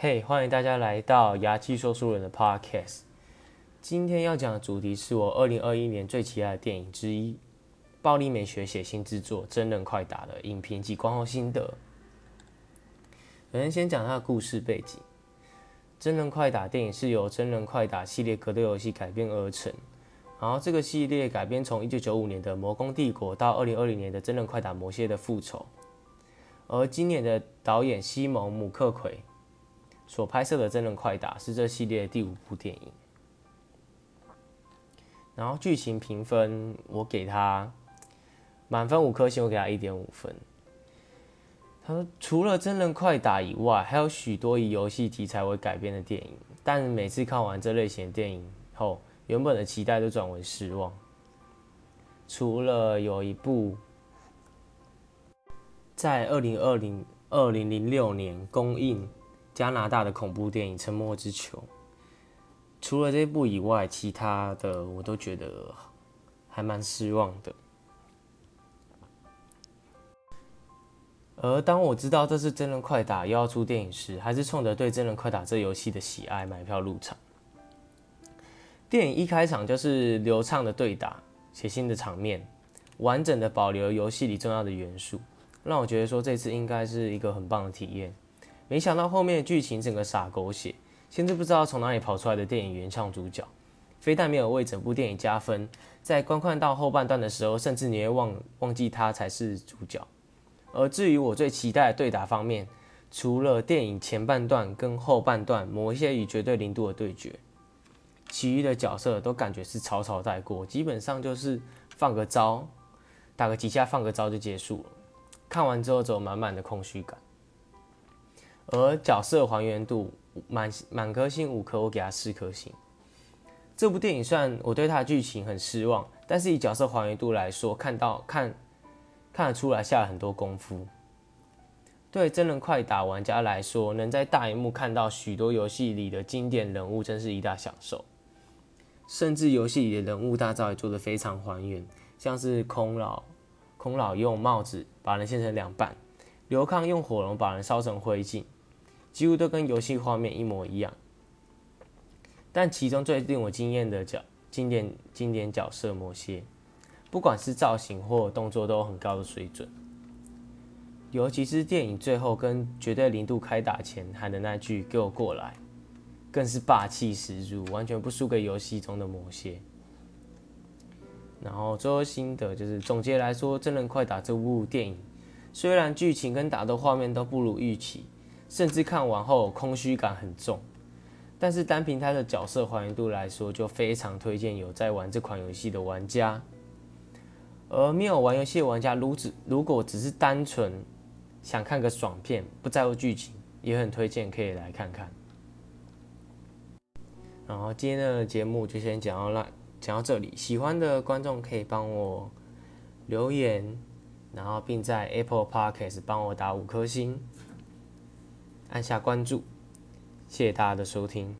嘿，欢迎大家来到牙期说书人的 Podcast。今天要讲的主题是我二零二一年最期待的电影之一——暴力美学写新制作《真人快打》的影评及观后心得。首先，先讲它的故事背景。《真人快打》电影是由《真人快打》系列格斗游戏改编而成，然后这个系列改编从一九九五年的《魔宫帝国》到二零二零年的《真人快打：魔蝎的复仇》，而今年的导演西蒙·姆克奎。所拍摄的《真人快打》是这系列第五部电影。然后剧情评分，我给他满分五颗星，我给他一点五分。他说，除了《真人快打》以外，还有许多以游戏题材为改编的电影，但每次看完这类型的电影后，原本的期待都转为失望。除了有一部在二零二零二零零六年公映。加拿大的恐怖电影《沉默之球》，除了这部以外，其他的我都觉得还蛮失望的。而当我知道这是真人快打又要出电影时，还是冲着对真人快打这游戏的喜爱买票入场。电影一开场就是流畅的对打、血腥的场面，完整的保留游戏里重要的元素，让我觉得说这次应该是一个很棒的体验。没想到后面的剧情整个傻狗血，甚至不知道从哪里跑出来的电影原创主角，非但没有为整部电影加分，在观看到后半段的时候，甚至你会忘忘记他才是主角。而至于我最期待的对打方面，除了电影前半段跟后半段某一些与绝对零度的对决，其余的角色都感觉是草草带过，基本上就是放个招，打个几下放个招就结束了。看完之后，只有满满的空虚感。而角色还原度满满颗星五颗，我给他四颗星。这部电影虽然我对它的剧情很失望，但是以角色还原度来说，看到看看得出来下了很多功夫。对真人快打玩家来说，能在大荧幕看到许多游戏里的经典人物，真是一大享受。甚至游戏里的人物大招也做得非常还原，像是空老空老用帽子把人切成两半，刘康用火龙把人烧成灰烬。几乎都跟游戏画面一模一样，但其中最令我惊艳的角经典经典角色魔蝎，不管是造型或动作都很高的水准，尤其是电影最后跟绝对零度开打前喊的那句“给我过来”，更是霸气十足，完全不输给游戏中的魔蝎。然后最后心得就是总结来说，《真人快打》这部电影虽然剧情跟打斗画面都不如预期。甚至看完后空虚感很重，但是单凭它的角色还原度来说，就非常推荐有在玩这款游戏的玩家。而没有玩游戏的玩家，如只如果只是单纯想看个爽片，不在乎剧情，也很推荐可以来看看。然后今天的节目就先讲到那讲到这里，喜欢的观众可以帮我留言，然后并在 Apple Podcast 帮我打五颗星。按下关注，谢谢大家的收听。